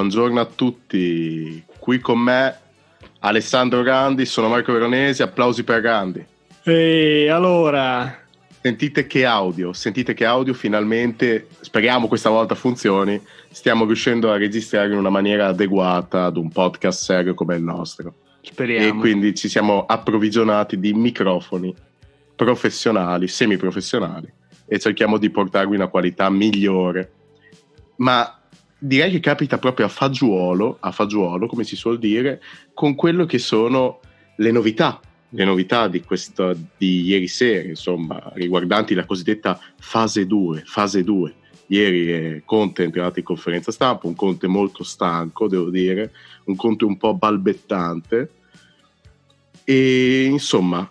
buongiorno a tutti. Qui con me Alessandro Gandhi, sono Marco Veronesi, applausi per Gandhi. E allora... Sentite che audio, sentite che audio finalmente, speriamo questa volta funzioni, stiamo riuscendo a registrare in una maniera adeguata ad un podcast serio come il nostro. Speriamo. E quindi ci siamo approvvigionati di microfoni professionali, semiprofessionali e cerchiamo di portarvi una qualità migliore. Ma direi che capita proprio a fagiolo, a fagiolo, come si suol dire, con quello che sono le novità le novità di, questo, di ieri sera, insomma, riguardanti la cosiddetta fase 2. Fase 2. Ieri eh, Conte è entrato in conferenza stampa, un Conte molto stanco, devo dire, un Conte un po' balbettante. E insomma,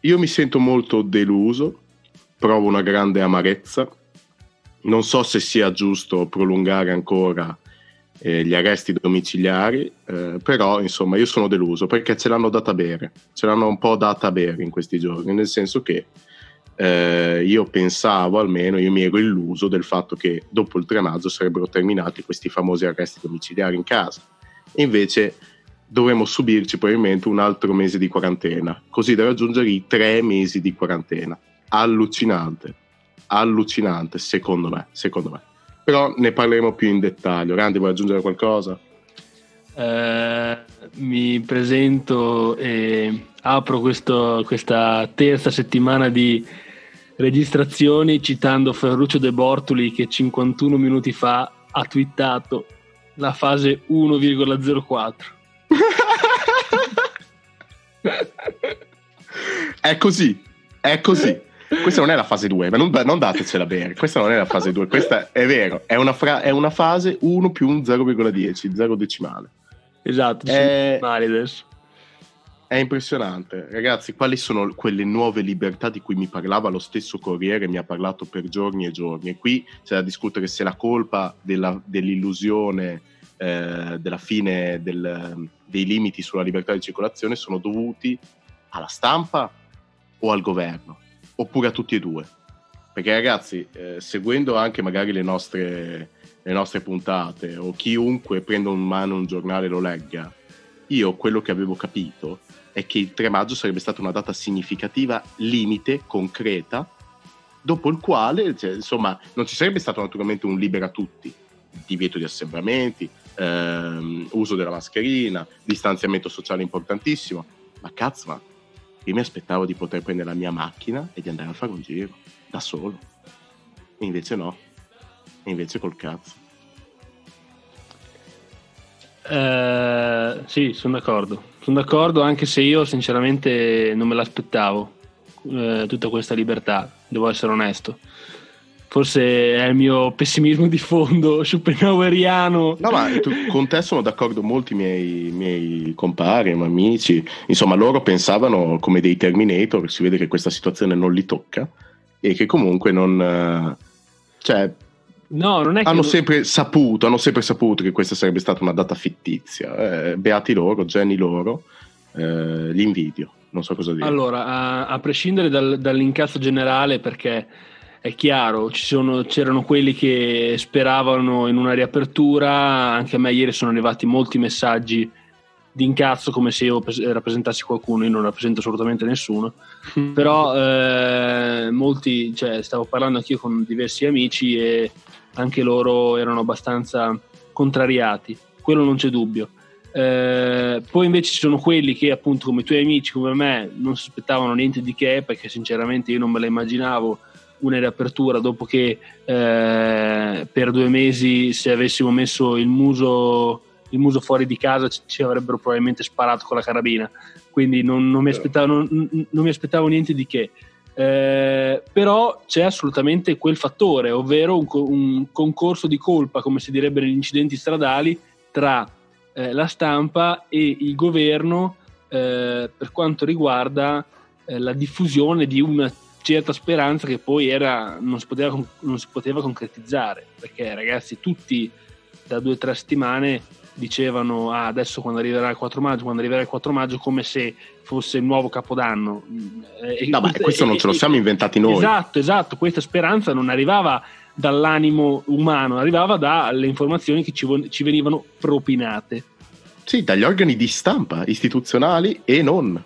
io mi sento molto deluso, provo una grande amarezza. Non so se sia giusto prolungare ancora eh, gli arresti domiciliari, eh, però insomma io sono deluso perché ce l'hanno data bere, ce l'hanno un po' data bere in questi giorni, nel senso che eh, io pensavo almeno, io mi ero illuso del fatto che dopo il 3 maggio sarebbero terminati questi famosi arresti domiciliari in casa. Invece dovremmo subirci probabilmente un altro mese di quarantena, così da raggiungere i tre mesi di quarantena. Allucinante, allucinante, secondo me, secondo me però ne parleremo più in dettaglio. Randi, vuoi aggiungere qualcosa? Eh, mi presento e apro questo, questa terza settimana di registrazioni citando Ferruccio De Bortoli che 51 minuti fa ha twittato la fase 1,04. è così, è così. Questa non è la fase 2, ma non, non, datecela bene. Questa non è la fase 2, questa è vero, è una, fra, è una fase 1 più un 0,10, 0 decimale. Esatto, è, adesso. È impressionante. Ragazzi, quali sono quelle nuove libertà di cui mi parlava lo stesso Corriere, mi ha parlato per giorni e giorni. E qui c'è da discutere se la colpa della, dell'illusione, eh, della fine del, dei limiti sulla libertà di circolazione sono dovuti alla stampa o al governo oppure a tutti e due. Perché ragazzi, eh, seguendo anche magari le nostre, le nostre puntate o chiunque prenda in mano un giornale e lo legga, io quello che avevo capito è che il 3 maggio sarebbe stata una data significativa, limite, concreta, dopo il quale, cioè, insomma, non ci sarebbe stato naturalmente un libera tutti, divieto di assembramenti, ehm, uso della mascherina, distanziamento sociale importantissimo, ma cazzo, ma io mi aspettavo di poter prendere la mia macchina e di andare a fare un giro da solo. E invece no. E invece col cazzo. Uh, sì, sono d'accordo. Sono d'accordo anche se io sinceramente non me l'aspettavo uh, tutta questa libertà, devo essere onesto forse è il mio pessimismo di fondo schopenhaueriano. No, ma tu, con te sono d'accordo molti miei, miei compari, amici, insomma loro pensavano come dei Terminator, si vede che questa situazione non li tocca e che comunque non... Eh, cioè, No, non è hanno che... sempre saputo, hanno sempre saputo che questa sarebbe stata una data fittizia. Eh, beati loro, geni loro, eh, li invidio, non so cosa dire. Allora, a, a prescindere dal, dall'incasso generale, perché è chiaro, sono, c'erano quelli che speravano in una riapertura, anche a me ieri sono arrivati molti messaggi di incazzo come se io rappresentassi qualcuno, io non rappresento assolutamente nessuno, però eh, molti, cioè, stavo parlando anch'io con diversi amici e anche loro erano abbastanza contrariati, quello non c'è dubbio. Eh, poi invece ci sono quelli che appunto come i tuoi amici, come me, non sospettavano niente di che, perché sinceramente io non me la immaginavo una riapertura dopo che eh, per due mesi se avessimo messo il muso, il muso fuori di casa ci, avrebbero probabilmente sparato con la carabina. Quindi non, non, mi, aspettavo, non, non mi, aspettavo, niente di che. Eh, però c'è assolutamente quel fattore ovvero un, un, concorso di colpa come si direbbe negli incidenti stradali tra eh, la stampa e il governo eh, per quanto riguarda eh, la diffusione di una certa speranza che poi era, non, si poteva, non si poteva concretizzare, perché ragazzi tutti da due o tre settimane dicevano ah, adesso quando arriverà il 4 maggio, quando arriverà il 4 maggio, come se fosse il nuovo capodanno. E, no, ma questo non ce lo siamo inventati noi. Esatto, esatto, questa speranza non arrivava dall'animo umano, arrivava dalle informazioni che ci, ci venivano propinate. Sì, dagli organi di stampa istituzionali e non.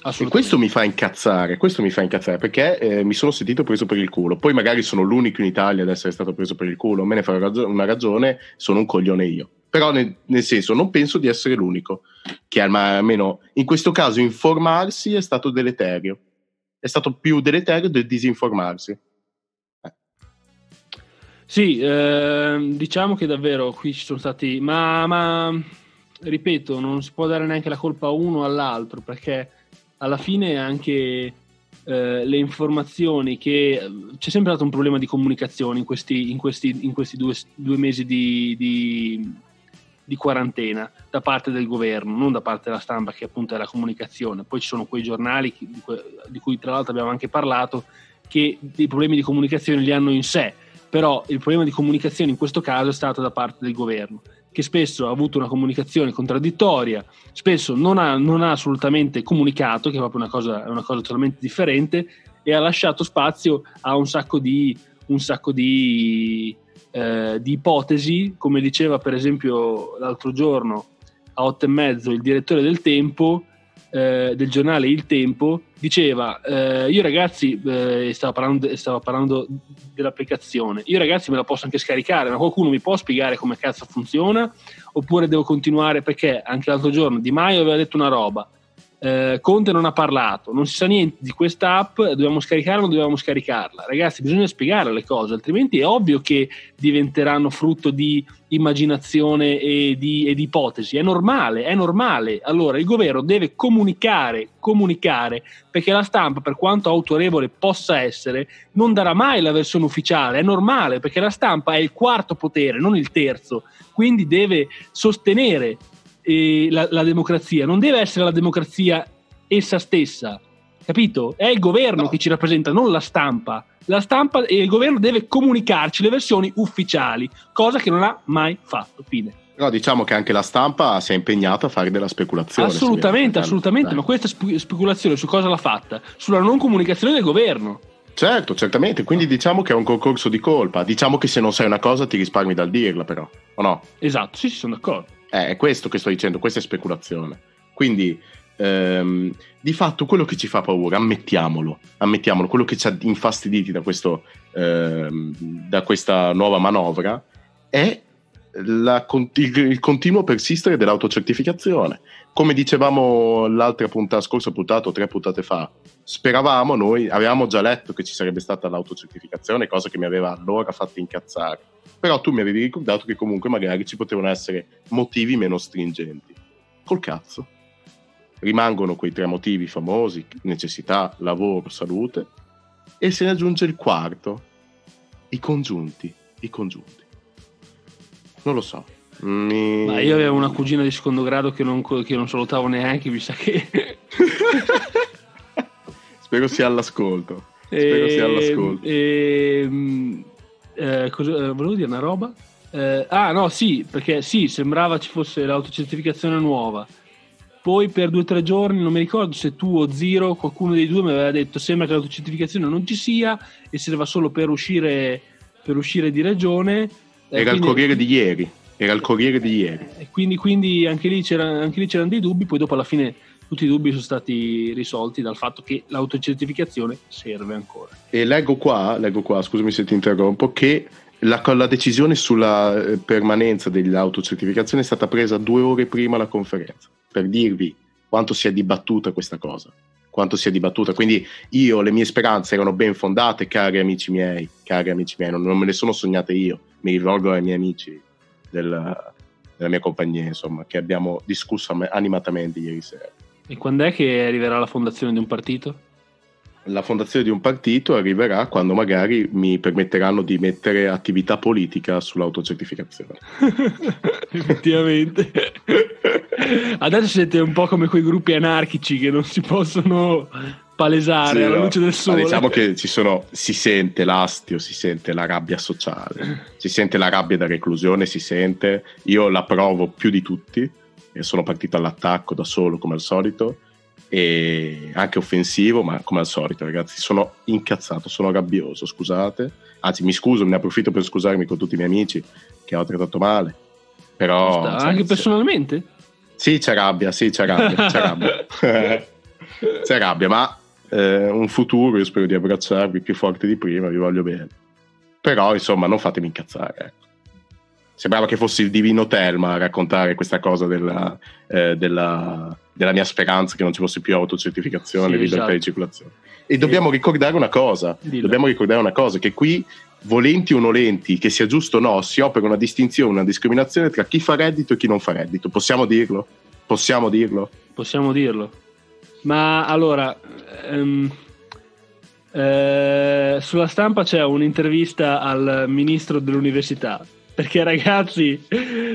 E questo mi fa incazzare, questo mi fa incazzare perché eh, mi sono sentito preso per il culo. Poi magari sono l'unico in Italia ad essere stato preso per il culo, me ne fa una ragione, sono un coglione io. Però nel, nel senso non penso di essere l'unico, che almeno in questo caso informarsi è stato deleterio. È stato più deleterio del disinformarsi. Eh. Sì, eh, diciamo che davvero qui ci sono stati, ma, ma ripeto, non si può dare neanche la colpa a uno o all'altro perché alla fine anche eh, le informazioni che c'è sempre stato un problema di comunicazione in questi, in questi, in questi due, due, mesi di, di, di, quarantena da parte del governo, non da parte della stampa che appunto è la comunicazione. Poi ci sono quei giornali di cui, di cui tra l'altro abbiamo anche parlato che i problemi di comunicazione li hanno in sé, però il problema di comunicazione in questo caso è stato da parte del governo che spesso ha avuto una comunicazione contraddittoria, spesso non ha, non ha assolutamente comunicato, che è proprio una cosa, una cosa, totalmente differente, e ha lasciato spazio a un sacco di, un sacco di, eh, di ipotesi, come diceva per esempio l'altro giorno a otto e mezzo il direttore del Tempo, eh, del giornale Il Tempo, diceva eh, io ragazzi eh, stavo, parlando, stavo, parlando, dell'applicazione. Io ragazzi me la posso anche scaricare ma qualcuno mi può spiegare come cazzo funziona? Oppure devo continuare? Perché anche l'altro giorno Di Maio aveva detto una roba eh, Conte non ha parlato, non si sa niente di questa app, dobbiamo scaricarla o non dobbiamo scaricarla? Ragazzi, bisogna spiegare le cose, altrimenti è ovvio che diventeranno frutto di immaginazione e di, e di ipotesi. È normale, è normale. Allora il governo deve comunicare, comunicare, perché la stampa, per quanto autorevole possa essere, non darà mai la versione ufficiale. È normale, perché la stampa è il quarto potere, non il terzo. Quindi deve sostenere eh, la, la, democrazia, non deve essere la democrazia essa stessa, capito? È il governo no. che ci rappresenta, non la stampa. La stampa e il governo deve comunicarci le versioni ufficiali, cosa che non ha mai fatto. Fine. No, diciamo che anche la stampa si è impegnata a fare della speculazione. Assolutamente, assolutamente, ma questa speculazione su cosa l'ha fatta? Sulla non comunicazione del governo. Certo, certamente, quindi diciamo che è un concorso di colpa. Diciamo che se non sai una cosa ti risparmi dal dirla, però, o no? Esatto, sì, sì, sono d'accordo. Eh, è questo che sto dicendo, questa è speculazione. Quindi, ehm, di fatto, quello che ci fa paura, ammettiamolo, ammettiamolo, quello che ci ha infastiditi da, questo, ehm, da questa nuova manovra è la, il, il, continuo persistere dell'autocertificazione. Come dicevamo l'altra puntata, scorsa puntata o tre puntate fa, speravamo noi, avevamo già letto che ci sarebbe stata l'autocertificazione, cosa che mi aveva allora fatto incazzare. Però tu mi avevi ricordato che comunque magari ci potevano essere motivi meno stringenti. Col cazzo. Rimangono quei tre motivi famosi, necessità, lavoro, salute, e se ne aggiunge il quarto, i congiunti, i congiunti. Non lo so. Mi... Ma io avevo una cugina di secondo grado che non, che non salutavo neanche, mi sa che... Spero sia all'ascolto. Spero e, sia all'ascolto. E, ehm, eh, cosa, eh, volevo dire una roba? Eh, ah, no, sì, perché sì, sembrava ci fosse l'autocertificazione nuova. Poi per due o tre giorni, non mi ricordo se tu o Zero, qualcuno dei due mi aveva detto sembra che l'autocertificazione non ci sia e serva solo per uscire, per uscire di regione. Eh, Era quindi, il Corriere di ieri. Era il Corriere di ieri. Quindi, quindi anche, lì anche lì c'erano dei dubbi, poi dopo alla fine tutti i dubbi sono stati risolti dal fatto che l'autocertificazione serve ancora. E leggo qua, leggo qua scusami se ti interrompo, che la, la, decisione sulla eh, permanenza dell'autocertificazione è stata presa due ore prima la conferenza, per dirvi quanto si è dibattuta questa cosa, quanto si è dibattuta. Quindi io, le mie speranze erano ben fondate, cari amici miei, cari amici miei, non, non me le sono sognate io, mi rivolgo ai miei amici del, della mia compagnia, insomma, che abbiamo discusso animatamente ieri sera. E quando è che arriverà la fondazione di un partito? La fondazione di un partito arriverà quando magari mi permetteranno di mettere attività politica sull'autocertificazione. Effettivamente. Adesso siete un po' come quei gruppi anarchici che non si possono palesare sì, alla no. luce del sole. Ma diciamo che ci sono, si sente l'astio, si sente la rabbia sociale, si sente la rabbia da reclusione, si sente. Io la provo più di tutti e sono partito all'attacco da solo come al solito e anche offensivo, ma come al solito, ragazzi, sono incazzato, sono rabbioso, scusate. Anzi, mi scuso, ne approfitto per scusarmi con tutti i miei amici che ho trattato male. Però Sta, anche personalmente? Sì, c'è rabbia, sì, c'è rabbia, c'è rabbia. c'è rabbia, ma eh, un futuro io spero di abbracciarvi più forte di prima, vi voglio bene. Però, insomma, non fatemi incazzare, ecco. Sembrava che fosse il divino Telma a raccontare questa cosa della, eh, della, della, mia speranza che non ci fosse più autocertificazione, sì, libertà esatto. di circolazione. E dobbiamo ricordare una cosa, Dillo. dobbiamo ricordare una cosa, che qui volenti o nolenti, che sia giusto o no, si opera una distinzione, una discriminazione tra chi fa reddito e chi non fa reddito. Possiamo dirlo? Possiamo dirlo? Possiamo dirlo. Ma allora, um, eh, sulla stampa c'è un'intervista al ministro dell'università perché ragazzi,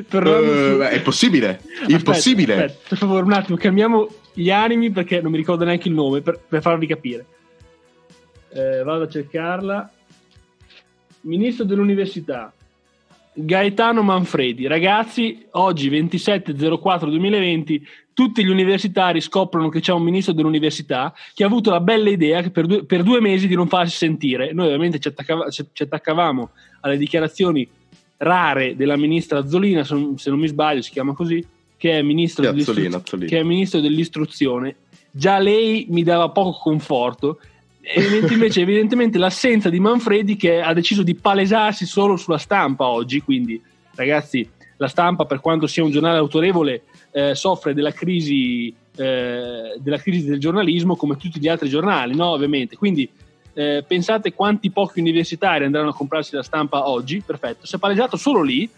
tornando uh, è possibile, aspetta, impossibile. Aspetta, per favore, un attimo, cambiamo gli animi perché non mi ricordo neanche il nome per, per farvi capire. Eh, vado a cercarla. Ministro dell'Università Gaetano Manfredi. Ragazzi, oggi 27.04.2020 tutti gli universitari scoprono che c'è un ministro dell'università che ha avuto la bella idea per due, per due mesi di non farsi sentire. Noi ovviamente ci, attaccava, ci attaccavamo alle dichiarazioni rare della ministra Azzolina, se non mi sbaglio si chiama così, che è ministro, Azzolina, Azzolina. Che è ministro dell'istruzione. Già lei mi dava poco conforto, invece evidentemente l'assenza di Manfredi che ha deciso di palesarsi solo sulla stampa oggi, quindi ragazzi la stampa per quanto sia un giornale autorevole eh, soffre della crisi, eh, della crisi del giornalismo come tutti gli altri giornali, no? ovviamente, quindi eh, pensate quanti pochi universitari andranno a comprarsi la stampa oggi, perfetto, si è palesato solo lì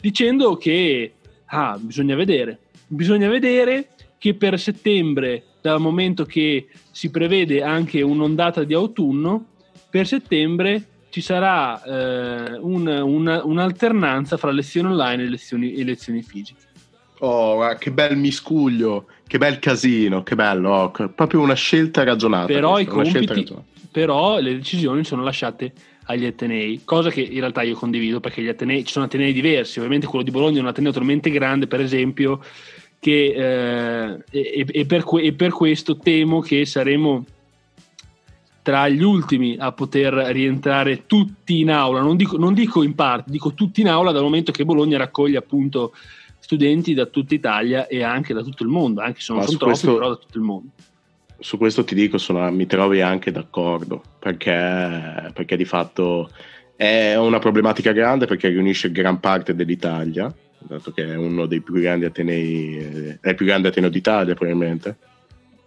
dicendo che ah, bisogna vedere, bisogna vedere che per settembre, dal momento che si prevede anche un'ondata di autunno, per settembre ci sarà eh, un, una, un'alternanza fra lezioni online e lezioni, e lezioni fisiche. Oh, che bel miscuglio, che bel casino, che bello, oh, proprio una scelta ragionata. Però questa, i compiti, però le decisioni sono lasciate agli Atenei, cosa che in realtà io condivido perché gli Atenei, ci sono Atenei diversi, ovviamente quello di Bologna è un Ateneo talmente grande per esempio che eh, e, e, per que- e, per questo temo che saremo tra gli ultimi a poter rientrare tutti in aula, non dico, non dico in parte, dico tutti in aula dal momento che Bologna raccoglie appunto studenti da tutta Italia e anche da tutto il mondo, anche se non sono troppi, questo... però da tutto il mondo su questo ti dico, sono, mi trovi anche d'accordo, perché, perché, di fatto è una problematica grande perché riunisce gran parte dell'Italia, dato che è uno dei più grandi atenei, eh, è il più grande ateneo d'Italia probabilmente.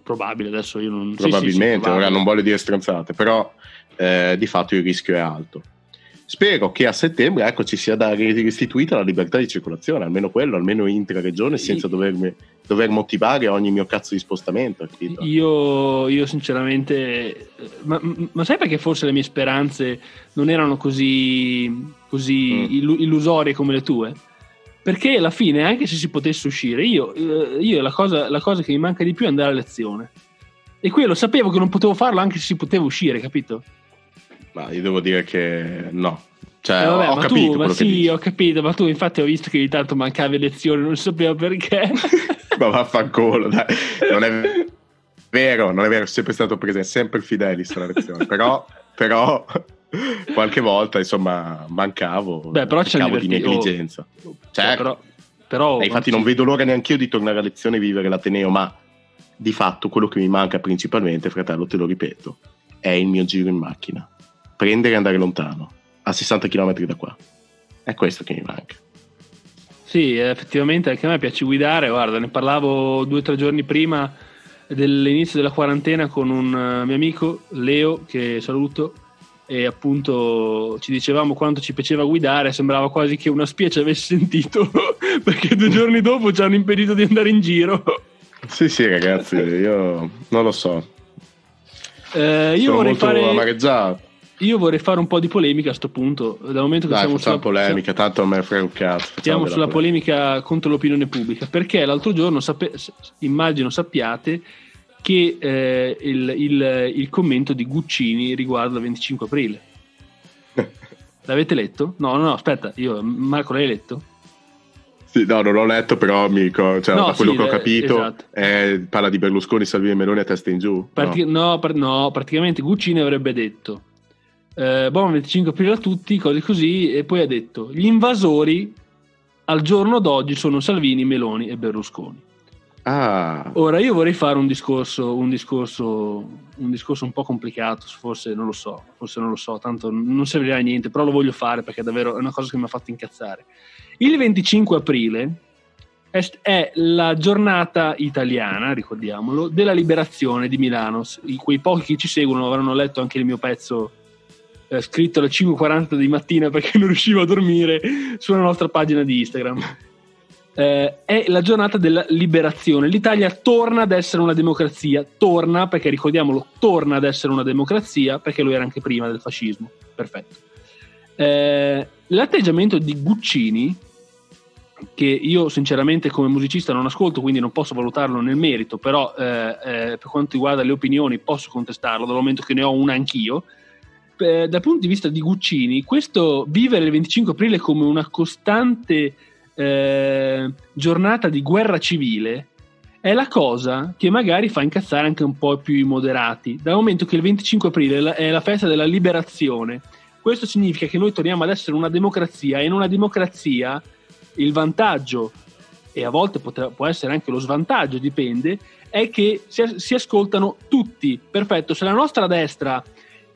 Probabile, adesso io non... Probabilmente, sì, sì, sì, ora non voglio dire stronzate, però eh, di fatto il rischio è alto. Spero che a settembre ecco, ci sia da restituita la libertà di circolazione, almeno quello, almeno intra-regione, senza dovermi, dover motivare ogni mio cazzo di spostamento. Io, io, sinceramente, ma, ma, sai perché forse le mie speranze non erano così, così mm. illusorie come le tue? Perché alla fine, anche se si potesse uscire, io, eh, io la, cosa, la cosa che mi manca di più è andare a lezione. E quello sapevo che non potevo farlo anche se si poteva uscire, capito? Ma io devo dire che no. Cioè, eh vabbè, ho capito tu, ma sì, ho capito, ma tu infatti ho visto che ogni tanto mancavi lezioni, non sapevo perché. ma vaffanculo, dai. Non è vero, non è vero, sono sempre stato presente, sempre fidelis alla lezione, però, però qualche volta, insomma, mancavo, Beh, però c'è di negligenza. Oh, cioè, però, però eh, infatti non vedo l'ora neanche io di tornare a lezione e vivere l'Ateneo, ma di fatto quello che mi manca principalmente, fratello, te lo ripeto, è il mio giro in macchina prendere e andare lontano, a 60 km da qua. È questo che mi manca. Sì, effettivamente anche a me piace guidare, guarda, ne parlavo due o tre giorni prima dell'inizio della quarantena con un uh, mio amico, Leo, che saluto, e appunto ci dicevamo quanto ci piaceva guidare, sembrava quasi che una spia ci avesse sentito, perché due giorni dopo ci hanno impedito di andare in giro. Sì, sì, ragazzi, io non lo so. Eh, io vorrei fare. Io vorrei fare un po' di polemica a questo punto, dal momento che Dai, siamo sulla polemica, siamo, tanto a me frega un cazzo. Siamo sulla polemica. polemica contro l'opinione pubblica, perché l'altro giorno, sape, immagino sappiate, che eh, il, il, il, commento di Guccini riguardo il 25 aprile. L'avete letto? No, no, no, aspetta, io, Marco l'hai letto? Sì, no, non l'ho letto, però mi ricordo, cioè, no, da quello sì, che ho capito, esatto. è, parla di Berlusconi, Salvini e Meloni a testa in giù. Parti- no. No, par- no, praticamente Guccini avrebbe detto eh, buon 25 aprile a tutti, cose così, e poi ha detto gli invasori al giorno d'oggi sono Salvini, Meloni e Berlusconi. Ah. Ora io vorrei fare un discorso, un discorso, un discorso un po' complicato, forse non lo so, forse non lo so, tanto non servirà a niente, però lo voglio fare perché è davvero una cosa che mi ha fatto incazzare. Il 25 aprile è, la giornata italiana, ricordiamolo, della liberazione di Milano. Quei pochi che ci seguono avranno letto anche il mio pezzo eh, scritto alle 5.40 di mattina perché non riuscivo a dormire sulla nostra pagina di Instagram eh, è la giornata della liberazione. L'Italia torna ad essere una democrazia, torna perché ricordiamolo, torna ad essere una democrazia perché lo era anche prima del fascismo. Perfetto. Eh, l'atteggiamento di Guccini, che io sinceramente come musicista non ascolto, quindi non posso valutarlo nel merito, però eh, eh per quanto riguarda le opinioni posso contestarlo dal momento che ne ho una anch'io. Eh, dal punto di vista di Guccini, questo vivere il 25 aprile come una costante eh, giornata di guerra civile è la cosa che magari fa incazzare anche un po' più i moderati, dal momento che il 25 aprile è la festa della liberazione. Questo significa che noi torniamo ad essere una democrazia e in una democrazia il vantaggio, e a volte può essere anche lo svantaggio, dipende, è che si ascoltano tutti. Perfetto, se la nostra destra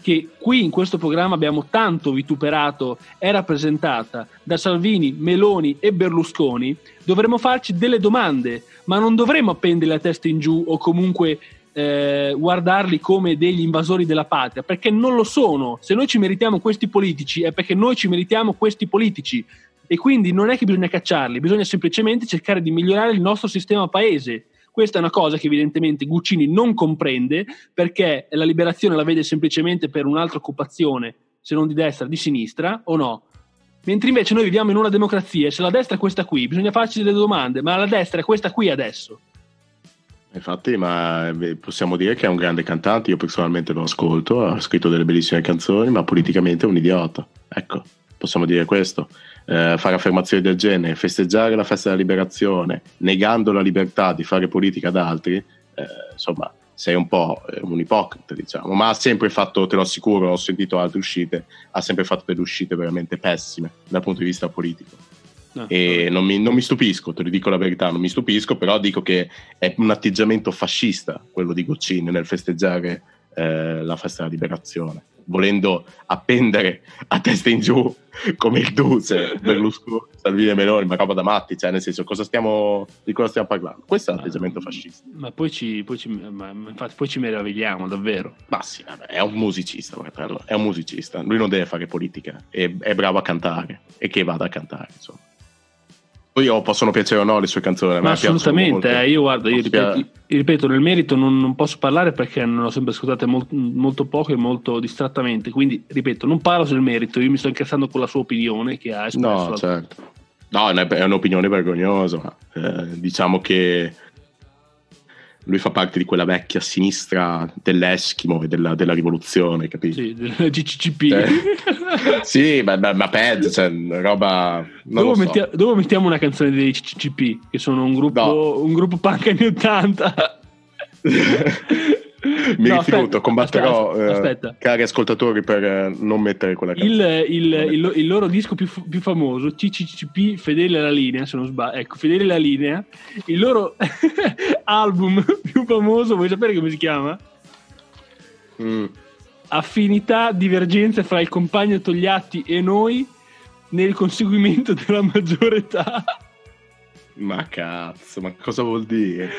che qui in questo programma abbiamo tanto vituperato è rappresentata da Salvini, Meloni e Berlusconi, dovremmo farci delle domande, ma non dovremmo appendere la testa in giù o comunque eh, guardarli come degli invasori della patria, perché non lo sono. Se noi ci meritiamo questi politici è perché noi ci meritiamo questi politici e quindi non è che bisogna cacciarli, bisogna semplicemente cercare di migliorare il nostro sistema paese questa è una cosa che evidentemente Guccini non comprende perché la liberazione la vede semplicemente per un'altra occupazione, se non di destra, di sinistra o no. Mentre invece noi viviamo in una democrazia e se la destra è questa qui, bisogna farci delle domande, ma la destra è questa qui adesso. Infatti, ma eh, possiamo dire che è un grande cantante, io personalmente lo ascolto, ha scritto delle bellissime canzoni, ma politicamente è un idiota. Ecco, possiamo dire questo eh, fare affermazioni del genere, festeggiare la festa della liberazione, negando la libertà di fare politica ad altri, eh, insomma, sei un po' un ipocrita, diciamo, ma ha sempre fatto, te lo assicuro, ho sentito altre uscite, ha sempre fatto delle uscite veramente pessime dal punto di vista politico. No, e non mi, non mi, stupisco, te lo dico la verità, non mi stupisco, però dico che è un atteggiamento fascista quello di Goccini nel festeggiare eh, la festa della liberazione volendo appendere a testa in giù come il Duce, Berlusconi, Salvini e Meloni, ma roba da matti, cioè nel senso cosa stiamo, di cosa stiamo parlando? Questo è un atteggiamento fascista. Ma poi ci, poi ci, ma, infatti, poi ci meravigliamo davvero. Ma sì, vabbè, è un musicista, fratello, è un musicista, lui non deve fare politica, è, è bravo a cantare e che vada a cantare, insomma. Poi oh, possono piacere o no le sue canzoni. Ma assolutamente, eh, io guardo, io ripeto, ripeto, nel merito non, non, posso parlare perché non ho sempre ascoltate molto, molto, poco e molto distrattamente, quindi ripeto, non parlo sul merito, io mi sto incazzando con la sua opinione che ha espresso. No, certo. No, è un'opinione vergognosa, eh, diciamo che lui fa parte di quella vecchia sinistra dell'Eschimo e della, della rivoluzione, capito? Sì, del GCCP. Eh, sì, ma, ma, ma peggio, cioè, roba... Dove, so. mettia, dove, mettiamo una canzone dei CCCP, che sono un gruppo, no. un gruppo punk anni 80? Mi no, rifiuto, combatterò, aspetta, aspetta. Eh, cari ascoltatori, per eh, non mettere quella canzone. Il, il, il, il loro disco più, più, famoso, CCCP Fedele alla linea, se non sbaglio, ecco, Fedele alla linea, il loro album più famoso, vuoi sapere come si chiama? Mm. Affinità, divergenze fra il compagno Togliatti e noi nel conseguimento della maggiore età. Ma cazzo, ma cosa vuol dire?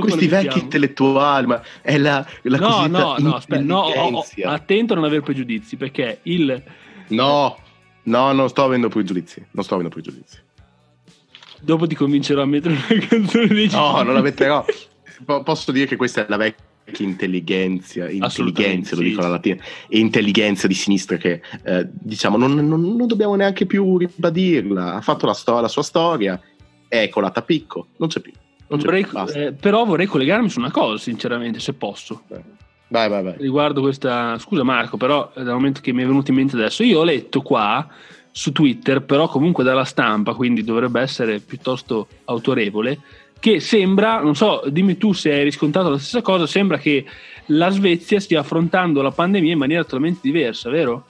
Questi vecchi intellettuali, ma è la, la no, no, no, aspetta, no, oh, oh, attento a non avere pregiudizi, perché il... No, no, non sto avendo pregiudizi, non sto avendo pregiudizi. Dopo ti convincerò a mettere una canzone di No, non la metterò. posso dire che questa è la vecchia intelligenza, intelligenza lo dico alla latina, e intelligenza di sinistra che eh, diciamo non, non, non, dobbiamo neanche più ribadirla. Ha fatto la, sto- la sua storia è colata a picco, non c'è più. Vorrei, eh, però vorrei collegarmi su una cosa, sinceramente, se posso. Vai, vai, vai. Riguardo questa... Scusa Marco, però dal momento che mi è venuto in mente adesso, io ho letto qua su Twitter, però comunque dalla stampa, quindi dovrebbe essere piuttosto autorevole, che sembra, non so, dimmi tu se hai riscontrato la stessa cosa, sembra che la Svezia stia affrontando la pandemia in maniera totalmente diversa, vero?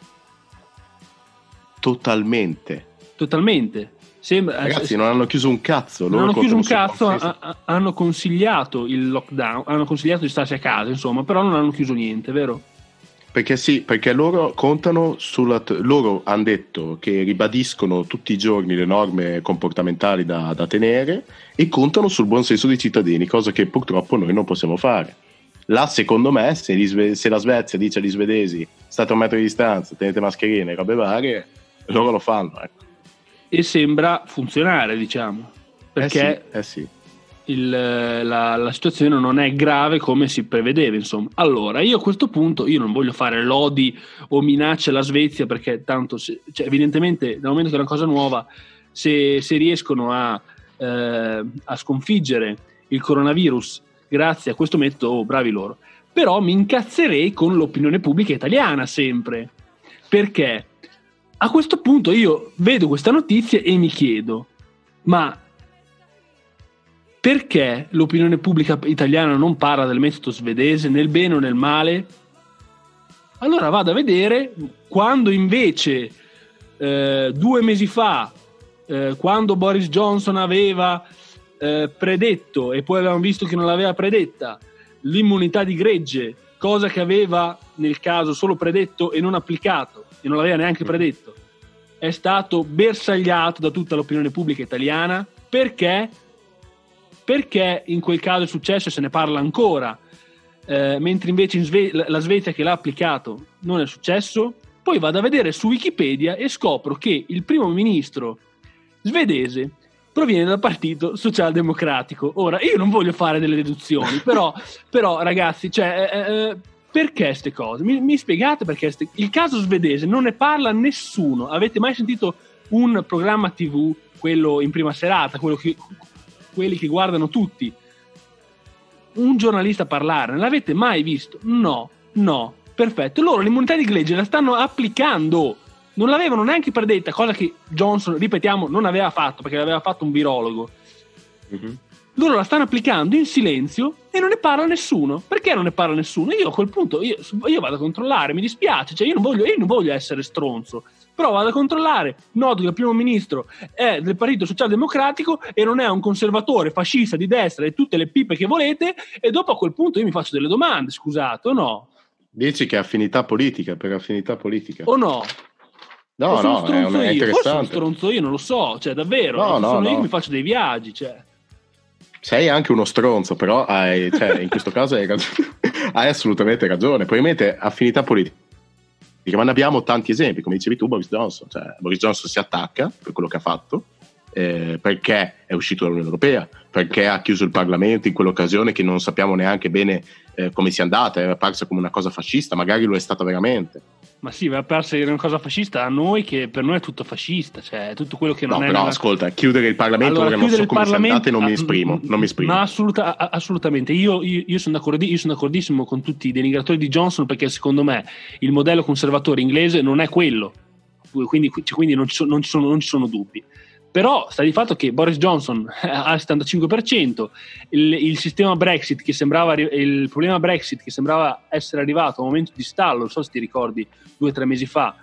Totalmente. Totalmente. Sembra, eh, Ragazzi, non hanno chiuso un cazzo. Non hanno chiuso un cazzo, a, hanno consigliato il lockdown, hanno consigliato di starsi a casa, insomma, però non hanno chiuso niente, vero? Perché sì, perché loro contano sulla. loro hanno detto che ribadiscono tutti i giorni le norme comportamentali da, da tenere e contano sul buon senso dei cittadini, cosa che purtroppo noi non possiamo fare. Là, secondo me, se, se la Svezia dice agli svedesi state a un metro di distanza, tenete mascherine e robe varie, loro lo fanno. Ecco e sembra funzionare, diciamo, perché eh sì, eh sì. Il, la, la, situazione non è grave come si prevedeva, insomma. Allora, io a questo punto io non voglio fare lodi o minacce alla Svezia perché tanto, se, cioè, evidentemente, dal momento che è una cosa nuova, se, se riescono a, eh, a sconfiggere il coronavirus grazie a questo metodo, oh, bravi loro. Però mi incazzerei con l'opinione pubblica italiana sempre. Perché? A questo punto io vedo questa notizia e mi chiedo, ma perché l'opinione pubblica italiana non parla del metodo svedese nel bene o nel male? Allora vado a vedere quando invece eh, due mesi fa, eh, quando Boris Johnson aveva eh, predetto e poi avevamo visto che non l'aveva predetta l'immunità di gregge, cosa che aveva nel caso solo predetto e non applicato e non l'aveva neanche predetto, è stato bersagliato da tutta l'opinione pubblica italiana. Perché, perché in quel caso è successo e se ne parla ancora, eh, mentre invece in Sve- la Svezia che l'ha applicato non è successo. Poi vado a vedere su Wikipedia e scopro che il primo ministro svedese proviene dal partito socialdemocratico. Ora, io non voglio fare delle deduzioni, però, però ragazzi, cioè, eh, eh perché queste cose? Mi, mi spiegate perché ste... il caso svedese non ne parla nessuno. Avete mai sentito un programma TV, quello in prima serata, che, quelli che guardano tutti, un giornalista parlare? L'avete mai visto? No, no, perfetto. Loro l'immunità di gregge la stanno applicando. Non l'avevano neanche predetta, cosa che Johnson, ripetiamo, non aveva fatto perché l'aveva fatto un virologo. Mm-hmm loro la stanno applicando in silenzio e non ne parla nessuno. Perché non ne parla nessuno? Io a quel punto io, io vado a controllare, mi dispiace, cioè io non, voglio, io non voglio essere stronzo, però vado a controllare, noto che il primo ministro è del Partito Socialdemocratico e non è un conservatore fascista di destra e tutte le pippe che volete e dopo a quel punto io mi faccio delle domande, scusate, o no? Dici che è affinità politica, per affinità politica. O no? No, o no, è, un, è io, forse sono stronzo io, non lo so, cioè davvero, no, no, sono no. io mi faccio dei viaggi, cioè sei anche uno stronzo, però hai, cioè, in questo caso hai, hai, assolutamente ragione. Probabilmente affinità politica. Ma ne abbiamo tanti esempi, come dicevi tu, Boris Johnson. Cioè, Boris Johnson si attacca per quello che ha fatto, eh, perché è uscito dall'Unione Europea, perché ha chiuso il Parlamento in quell'occasione che non sappiamo neanche bene eh, come sia andata, era apparsa come una cosa fascista, magari lo è stata veramente. Ma sì, va a una cosa fascista a noi che per noi è tutto fascista, cioè tutto quello che non no, è... No, però una... ascolta, chiudere il Parlamento allora, non so come sia andata e non mi esprimo. Non mi esprimo. Ma assoluta, assolutamente, io, io, io, sono io, sono d'accordissimo con tutti i denigratori di Johnson perché secondo me il modello conservatore inglese non è quello, quindi, quindi non, ci sono, non, ci sono, non ci sono dubbi. Però sta di fatto che Boris Johnson ha il 75%, il, il, sistema Brexit che sembrava, il problema Brexit che sembrava essere arrivato a un momento di stallo, non so se ti ricordi, due o tre mesi fa,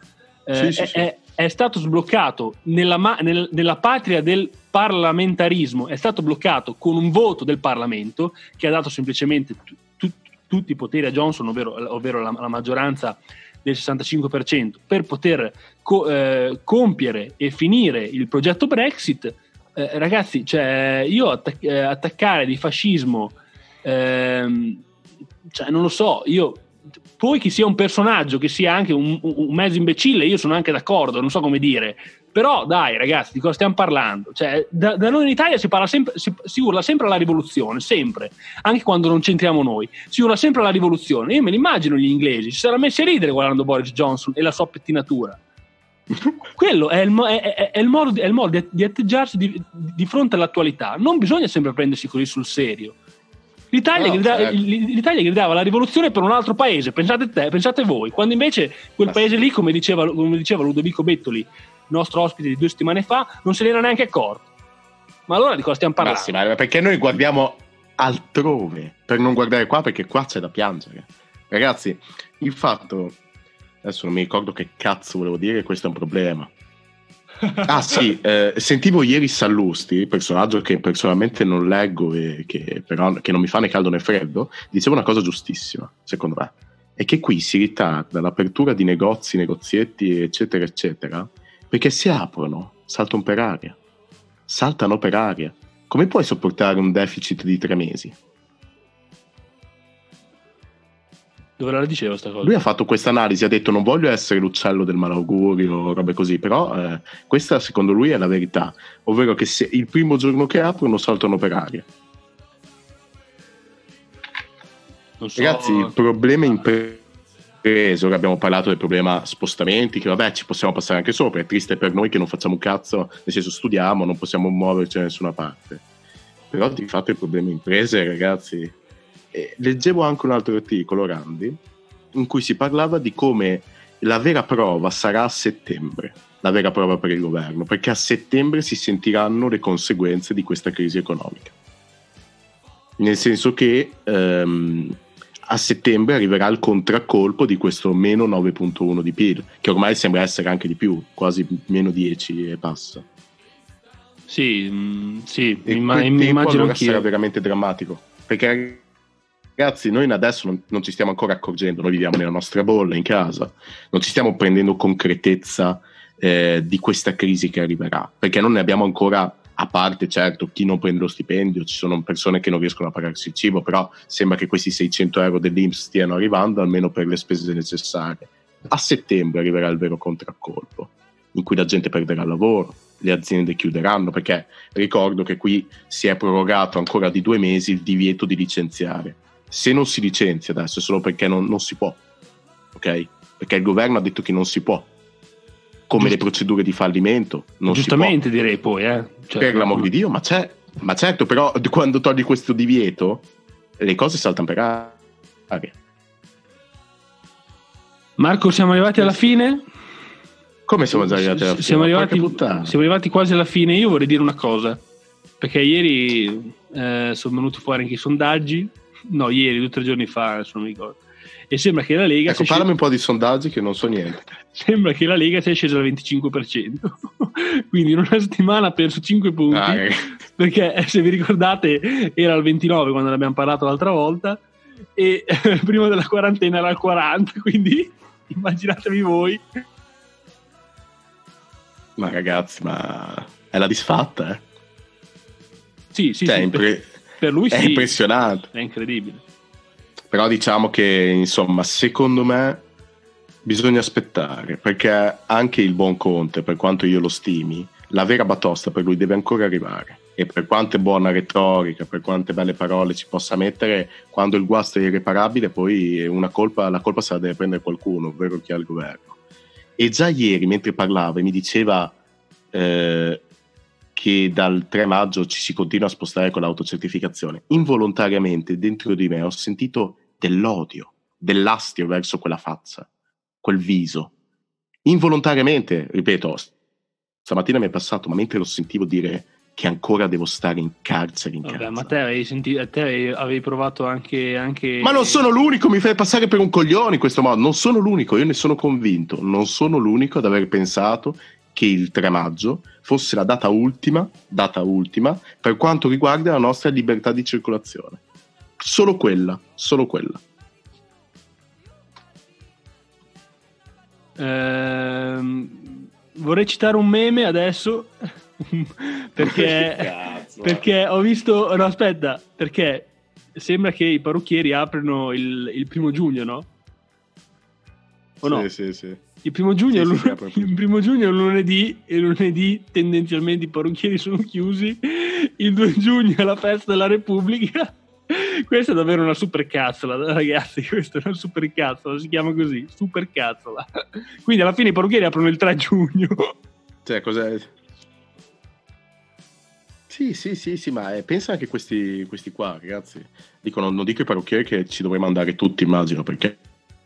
eh, sì, sì, è, sì. È, è, stato sbloccato nella, nel, nella patria del parlamentarismo, è stato bloccato con un voto del Parlamento che ha dato semplicemente tu, tu, tutti i poteri a Johnson, ovvero, ovvero la, la maggioranza del 65% per poter co- eh, compiere e finire il progetto Brexit, eh, ragazzi, cioè, io attac- eh, attaccare di fascismo, ehm, cioè, non lo so, io poi che sia un personaggio, che sia anche un, un, mezzo imbecille, io sono anche d'accordo, non so come dire. Però dai ragazzi, di cosa stiamo parlando? Cioè, da, da, noi in Italia si, sempre, si, si, urla sempre alla rivoluzione, sempre, anche quando non c'entriamo noi. Si urla sempre alla rivoluzione. Io me li immagino gli inglesi, si saranno messi a ridere guardando Boris Johnson e la sua pettinatura. Quello è il, mo- è, è, è il modo, di, il modo di, di atteggiarsi di, di, fronte all'attualità. Non bisogna sempre prendersi così sul serio. L'Italia, no, grida- certo. l'Italia gridava la rivoluzione per un altro paese, pensate, te, pensate voi, quando invece quel Ma paese sì. lì, come diceva, come diceva Ludovico Bettoli, nostro ospite di due settimane fa, non se n'era neanche accorto. Ma allora di cosa stiamo parlando? Sì, perché noi guardiamo altrove per non guardare qua, perché qua c'è da piangere. Ragazzi, il fatto adesso non mi ricordo che cazzo volevo dire, questo è un problema. ah sì, eh, sentivo ieri Sallusti, personaggio che personalmente non leggo e che, però, che non mi fa né caldo né freddo, diceva una cosa giustissima, secondo me, è che qui si ritarda l'apertura di negozi, negozietti, eccetera, eccetera, perché si aprono, saltano per aria, saltano per aria. Come puoi sopportare un deficit di tre mesi? Dove la diceva questa cosa? Lui ha fatto questa analisi, ha detto non voglio essere l'uccello del malaugurio o robe così, però eh, questa secondo lui è la verità, ovvero che se il primo giorno che aprono saltano per aria. So... Ragazzi, il problema impreso, ora abbiamo parlato del problema spostamenti, che vabbè ci possiamo passare anche sopra, è triste per noi che non facciamo un cazzo, nel senso studiamo, non possiamo muoverci da nessuna parte. Però di fatto il problema imprese, ragazzi, eh, leggevo anche un altro articolo, Randy, in cui si parlava di come la vera prova sarà a settembre, la vera prova per il governo, perché a settembre si sentiranno le conseguenze di questa crisi economica. Nel senso che ehm, a settembre arriverà il contraccolpo di questo meno 9.1 di PIL, che ormai sembra essere anche di più, quasi meno 10 e passa. Sì, mm, sì, e imm- immagino allora anch'io. sarà veramente drammatico, perché ragazzi, noi adesso non, non, ci stiamo ancora accorgendo, noi viviamo nella nostra bolla in casa, non ci stiamo prendendo concretezza eh, di questa crisi che arriverà, perché non ne abbiamo ancora, a parte certo chi non prende lo stipendio, ci sono persone che non riescono a pagarsi il cibo, però sembra che questi 600 euro dell'Inps stiano arrivando almeno per le spese necessarie. A settembre arriverà il vero contraccolpo, in cui la gente perderà il lavoro, le aziende chiuderanno, perché ricordo che qui si è prorogato ancora di due mesi il divieto di licenziare se non si licenzia adesso è solo perché non, non si può, ok? Perché il governo ha detto che non si può, come Giust- le procedure di fallimento. Non Giustamente direi poi, eh? Cioè, per l'amor di Dio, ma, c'è, ma certo, però quando togli questo divieto, le cose saltano per aria. Marco, siamo arrivati alla fine? Come siamo già arrivati alla fine? Siamo arrivati, siamo arrivati quasi alla fine. Io vorrei dire una cosa, perché ieri eh, sono venuti fuori anche i sondaggi no, ieri, due o tre giorni fa, non mi ricordo. E sembra che la Lega. Ecco, parlami scesa... un po' di sondaggi che non so niente. sembra che la Lega sia scesa al 25%. Quindi in una settimana ha perso 5 punti. Ah, eh. Perché eh, se vi ricordate era al 29 quando ne abbiamo parlato l'altra volta. E eh, prima della quarantena era al 40. Quindi immaginatevi voi. Ma ragazzi, ma è la disfatta, eh? Sì, sì, cioè, sì. Impre- per lui è sì, impressionante. È incredibile. Però diciamo che, insomma, secondo me bisogna aspettare, perché anche il buon Conte, per quanto io lo stimi, la vera batosta per lui deve ancora arrivare. E per quante buona retorica, per quante belle parole ci possa mettere, quando il guasto è irreparabile, poi colpa, la colpa se la deve prendere qualcuno, ovvero chi ha il governo. E già ieri, mentre parlava, mi diceva eh, che dal 3 maggio ci si continua a spostare con l'autocertificazione, involontariamente dentro di me ho sentito dell'odio, dell'astio verso quella faccia, quel viso. Involontariamente, ripeto, stamattina mi è passato, ma mentre lo sentivo dire che ancora devo stare in carcere in Vabbè. Ma te avevi, sentito, te avevi, avevi provato anche, anche, Ma non sono l'unico, mi fai passare per un coglione in questo modo. Non sono l'unico, io ne sono convinto. Non sono l'unico ad aver pensato che il 3 maggio fosse la data ultima, data ultima per quanto riguarda la nostra libertà di circolazione. Solo quella, solo quella. Ehm, vorrei citare un meme adesso perché, perché ho visto no aspetta perché sembra che i parrucchieri aprono il, il primo giugno no? O no? sì sì sì il primo, giugno, sì, lun- sì, il primo giugno è un lunedì e lunedì tendenzialmente i parrucchieri sono chiusi. Il 2 giugno è la festa della Repubblica questa è davvero una super cazzola, ragazzi. Questa è una super cazzola, si chiama così, super cazzola. Quindi alla fine i parrucchieri aprono il 3 giugno. Cioè, cos'è? Sì, sì, sì, sì, ma eh, pensa anche questi, questi qua, ragazzi. Dicono, non dico i parrucchieri che ci dovremmo andare tutti, immagino, perché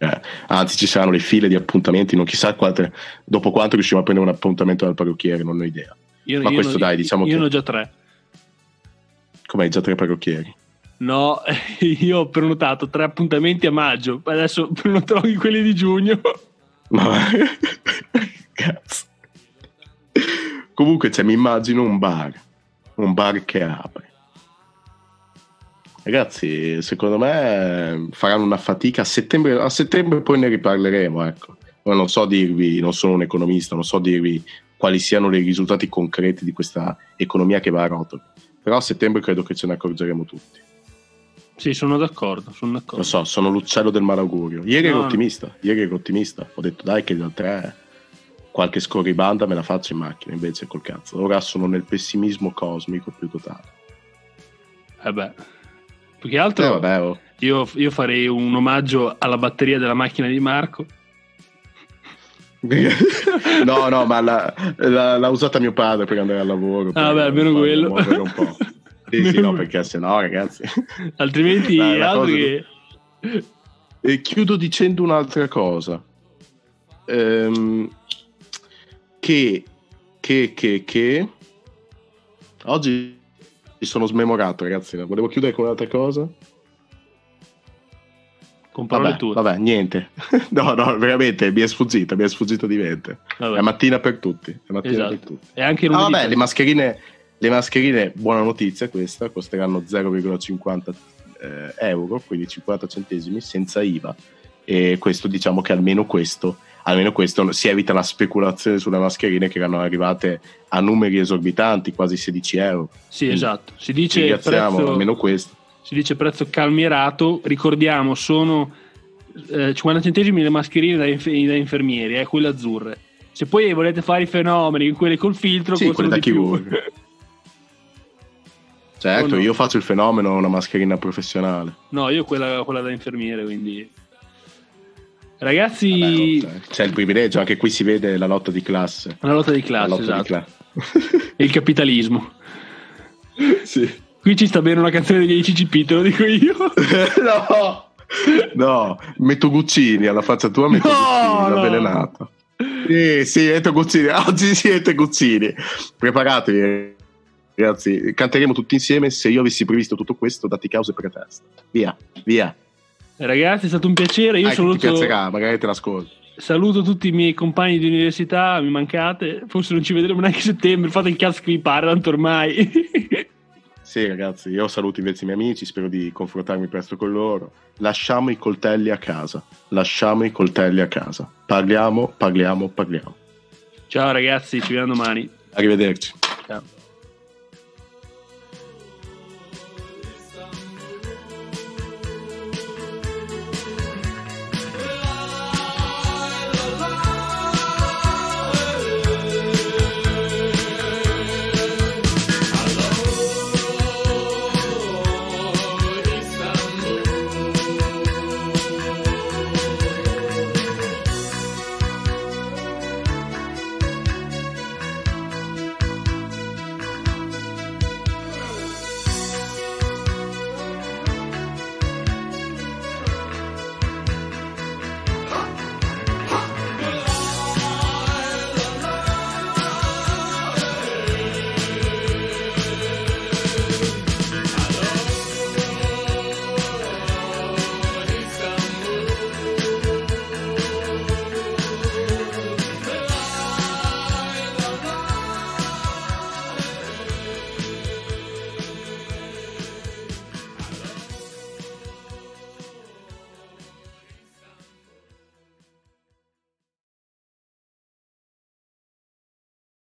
eh, anzi ci saranno le file di appuntamenti, non chissà quante, dopo quanto riusciamo a prendere un appuntamento dal parrucchiere, non ho idea. Io, ma io questo non- dai, diciamo io che... ne ho già tre. Come hai già tre parrucchieri? No, io ho prenotato tre appuntamenti a maggio, adesso prenoterò anche quelli di giugno. Ma cazzo. Comunque, cioè, mi immagino un bar, un bar che apre. Ragazzi, secondo me faranno una fatica a settembre, a settembre poi ne riparleremo, ecco. Ora non so dirvi, non sono un economista, non so dirvi quali siano i risultati concreti di questa economia che va a rotoli. Però a settembre credo che ce ne accorgeremo tutti. Sì, sono d'accordo, sono Lo d'accordo. so, sono l'uccello del malaugurio. Ieri ero No, no. ottimista, ieri ero ottimista. Ho detto dai che da tre qualche scorribanda me la faccio in macchina, invece col cazzo. Ora sono nel pessimismo cosmico più totale. Eh beh. Più che Eh, altro vabbè, oh. io, io farei un omaggio alla batteria della macchina di Marco. no, no, ma la- la- l'ha usata mio padre per andare al lavoro. Ah, beh, almeno quello. un po'. Sì, sì, no, perché se no, ragazzi. Altrimenti la altro cosa- che... E chiudo dicendo un'altra cosa. Ehm, che, che, che, che... Oggi mi sono smemorato, ragazzi. Volevo chiudere con un'altra cosa. Con parole Vabbè, vabbè, niente. no, no, veramente, mi è sfuggito, mi è sfuggito di mente. Vabbè. È mattina per tutti. È mattina Esatto. per tutti. E anche Ah, lunedì vabbè, per- le mascherine, le mascherine, buona notizia questa, costeranno 0,50 eh, euro, quindi 50 centesimi, senza IVA. E questo diciamo che almeno questo, almeno questo si evita la speculazione sulle mascherine che erano arrivate a numeri esorbitanti, quasi 16 euro. Sì, esatto. Si dice, Ringraziamo prezzo, almeno questo. si dice prezzo calmierato. Ricordiamo, sono eh, 50 centesimi le mascherine da, inf- da infermieri, eh, quelle azzurre. Se poi volete fare i fenomeni, quelle col filtro, Sì, quelle da chirurgo. Certo, Oh, no. io faccio il fenomeno una mascherina professionale. No, io quella, quella da infermiere, quindi... Ragazzi, Vabbè, oh, cioè, c'è il privilegio, anche qui si vede la lotta di classe. una lotta di La classe, lotta esatto. di classe. E il capitalismo. sì. Qui ci sta bene una canzone degli CCP, te lo dico io. no, no, metto Guccini alla faccia tua, metto No, Guccini, no. l'avvelenato. Sì, sì, metto Guccini, oggi siete Guccini. Preparatevi, ragazzi, canteremo tutti insieme. Se io avessi previsto tutto questo, dati cause per testa. Via, via. Ragazzi, è stato un piacere. Io Dai, che ti saluto, piacerà, magari te l'ascolto. saluto tutti i miei compagni di università. Mi mancate. Forse non ci vedremo neanche a settembre. Fate il cazzo che vi pare, tanto ormai. Sì, ragazzi, io saluto invece i miei amici, spero di confrontarmi presto con loro. Lasciamo i coltelli a casa. Lasciamo i coltelli a casa. Parliamo, parliamo, parliamo. Ciao ragazzi, ci vediamo domani. Arrivederci. Ciao.